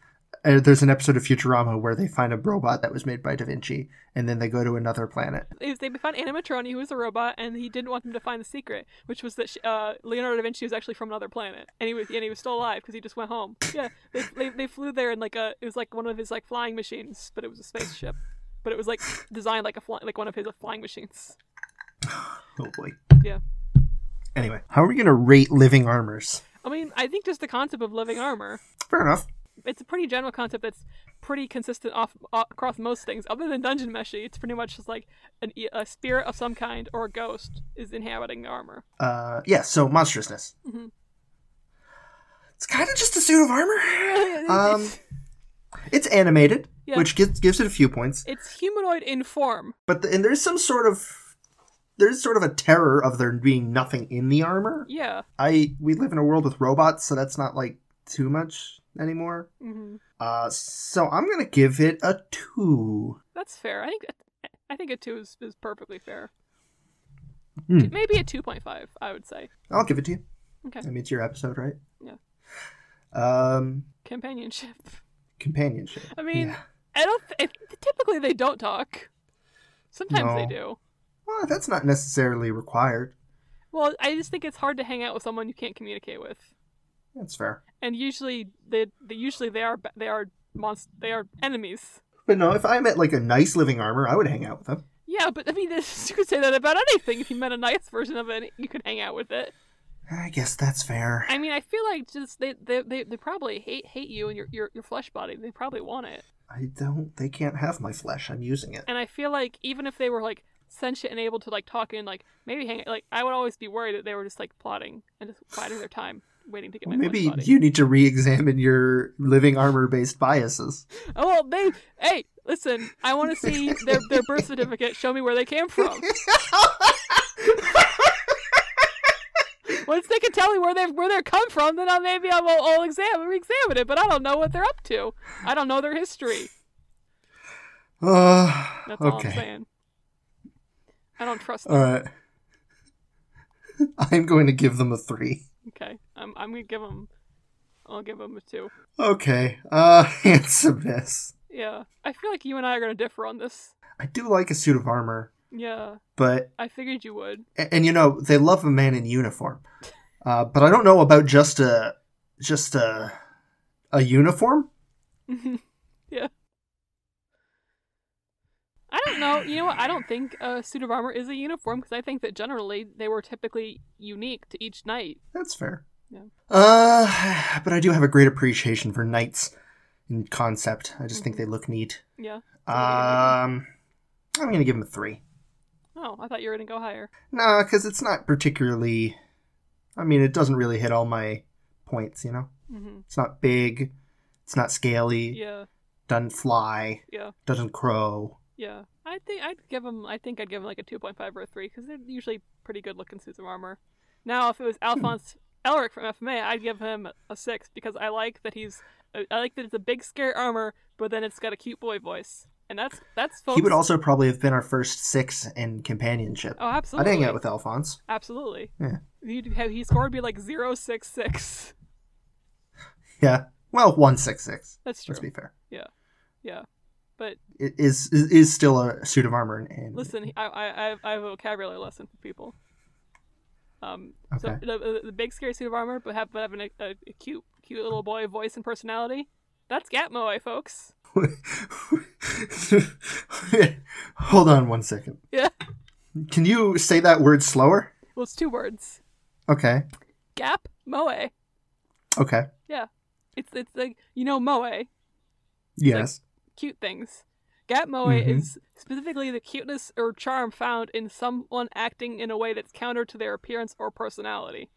uh, there's an episode of Futurama where they find a robot that was made by Da Vinci, and then they go to another planet. Is they found Animatronio, who was a robot, and he didn't want them to find the secret, which was that sh uh, Leonardo da Vinci was actually from another planet, and he was and he was still alive because he just went home. Yeah, they, they they flew there in like a it was like one of his like flying machines, but it was a spaceship, but it was like designed like a fly, like one of his uh, flying machines. Oh boy. Yeah. Anyway, how are we gonna rate living armors? I mean, I think just the concept of living armor. Fair enough. It's a pretty general concept that's pretty consistent off, uh, across most things. Other than Dungeon Meshi, it's pretty much just like an, a spirit of some kind or a ghost is inhabiting the armor. Uh, yeah. So monstrousness. Mhm. It's kind of just a suit of armor. Um, it's, it's animated, Yeah. which gives gives it a few points. it's humanoid in form. But the, and there's some sort of there's sort of a terror of there being nothing in the armor. Yeah. I we live in a world with robots, so that's not like too much anymore. hmm Uh, so I'm gonna give it a two. That's fair. I think I think a two is, is perfectly fair. Hmm. Maybe a two point five. I would say I'll give it to you. Okay. I mean, it's your episode, right? Yeah. Um, companionship. companionship. I mean, Yeah. I don't. Th- typically, they don't talk. Sometimes they do. Well, that's not necessarily required. Well, I just think it's hard to hang out with someone you can't communicate with. That's fair. and usually they, they usually they are they are monst- they are enemies. But no, if I met like a nice living armor, I would hang out with them. Yeah, but I mean, you could say that about anything. If you met a nice version of it, you could hang out with it. I guess that's fair. I mean, I feel like just they they, they, they probably hate hate you and your, your your flesh body. They probably want it. I don't. They can't have my flesh. I'm using it. And I feel like even if they were like sentient and able to like talk and like maybe hang like I would always be worried that they were just like plotting and just biding their time, waiting to get my maybe you need to re-examine your living armor-based biases. Oh well, they hey listen, I want to see their their birth certificate. Show me where they came from. Once they can tell me where they where they come from, then I'll maybe I'll, I'll examine re-examine it. But I don't know what they're up to. I don't know their history. Uh, That's all I'm okay. saying. I don't trust them. All right. I'm going to give them a three. Okay, I'm I'm gonna give them. I'll give them a two. Okay. Uh, handsomeness. Yeah, I feel like you and I are gonna differ on this. I do like a suit of armor, Yeah, but I figured you would. and, and you know they love a man in uniform, uh, but I don't know about just a just a a uniform. yeah. Don't know. You know what? I don't think a suit of armor is a uniform because I think that generally they were typically unique to each knight. That's fair. Yeah. Uh, but I do have a great appreciation for knights in concept. I just think Mm-hmm. they look neat. Yeah. Um, I'm gonna give them a three. Oh, I thought you were gonna go higher. Nah, because it's not particularly. I mean, it doesn't really hit all my points. You know, hmm it's not big. It's not scaly. Yeah. Doesn't fly. Yeah. Doesn't crow. Yeah. I think I'd give them. I think I'd give them like a two point five or a three because they're usually pretty good looking suits of armor. Now, if it was Alphonse Elric from FMA, I'd give him a six because I like that he's. Uh, I like that it's a big scary armor, but then it's got a cute boy voice, and that's that's folks. He would also probably have been our first six in companionship. Oh, absolutely! I'd hang out with Alphonse. Absolutely. Yeah. He'd have, he scored be like zero six six. Yeah. Well, one six six. That's true. Let's be fair. Yeah. Yeah. But It is is, still a suit of armor. And, listen, I I I have- a vocabulary lesson for people. Um, so Okay. the, the, the big scary suit of armor, but, have, but having a, a, a cute cute little boy voice and personality. That's Gap Moe, folks. Hold on one second. Yeah. Can you say that word slower? Well, it's two words. Okay. Gap Moe. Okay. Yeah. It's it's like you know Moe, Yes. Cute things. Gap Moe Mhm. is specifically the cuteness or charm found in someone acting in a way that's counter to their appearance or personality.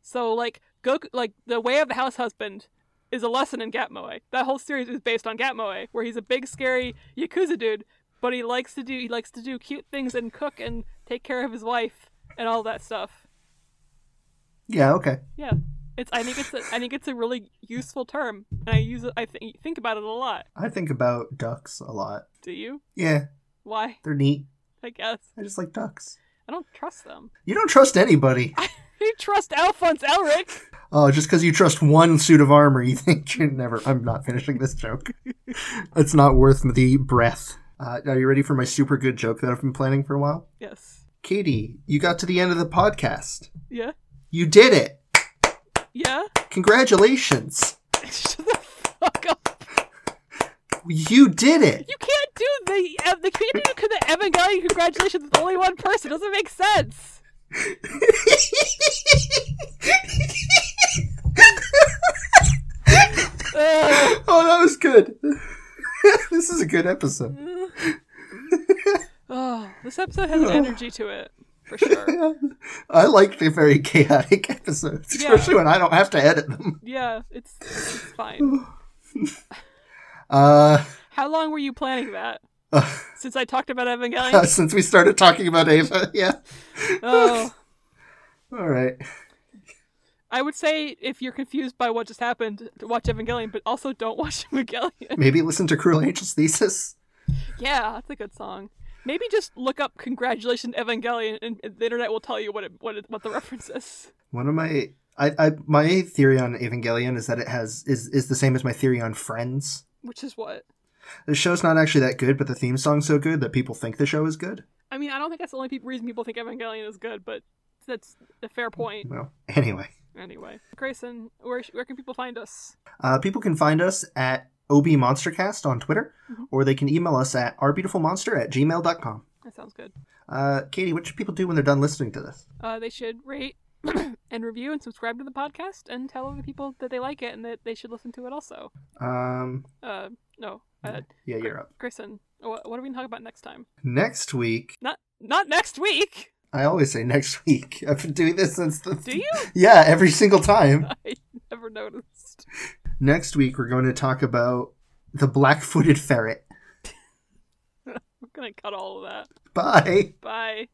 So like Goku, like the way of the house husband is a lesson in Gap Moe. That whole series is based on Gap Moe, where he's a big scary yakuza dude, but he likes to do he likes to do cute things and cook and take care of his wife and all that stuff. yeah. Okay. Yeah. It's I think it's a, I think it's a really useful term, and I use it. I think think about it a lot. I think about ducks a lot. Do you? Yeah, Why? they're neat. I guess I just like ducks. I don't trust them. You don't trust anybody. You trust Alphonse Elric? Oh, just because you trust one suit of armor, you think you're never. I'm not finishing this joke. it's not worth the breath. Uh, are you ready for my super good joke that I've been planning for a while? Yes. Katie, you got to the end of the podcast. Yeah. You did it. Yeah. Congratulations. Shut the fuck up. You did it. You can't do the uh, the can't do the Evangelion congratulations with only one person. It doesn't make sense. Ugh. oh, that was good. this is a good episode. oh, this episode has an energy to it for sure. I like the very chaotic episodes, Yeah. especially when I don't have to edit them. Yeah, it's it's fine. Uh, How long were you planning that? uh, Since I talked about Evangelion? since we started talking about Eva, yeah. Oh, All right. I would say if you're confused by what just happened, to watch Evangelion, but also don't watch Evangelion. Maybe listen to Cruel Angel's Thesis. yeah, that's a good song. Maybe just look up "Congratulations Evangelion" and the internet will tell you what it, what it, what the reference is. One of my I, I my theory on Evangelion is that it has is is the same as my theory on Friends. Which is what? The show's not actually that good, but the theme song's so good that people think the show is good. I mean, I don't think that's the only pe- reason people think Evangelion is good, but that's a fair point. Well, anyway, Anyway, Grayson, where where can people find us? uh, people can find us at OB Monstercast on Twitter, Mhm. or they can email us at ourbeautifulmonster at gmail.com. That sounds good. Uh, Katie, what should people do when they're done listening to this? Uh, they should rate and review and subscribe to the podcast and tell other people that they like it and that they should listen to it also. Um, Uh, no, uh, yeah, you're up. Grayson, what, are we gonna talk about next time? Next week, Not not next week. I always say next week. I've been doing this since the. Do you? Yeah, every single time. I never noticed. Next week, we're going to talk about the black footed ferret. I'm gonna cut all of that. Bye. Bye.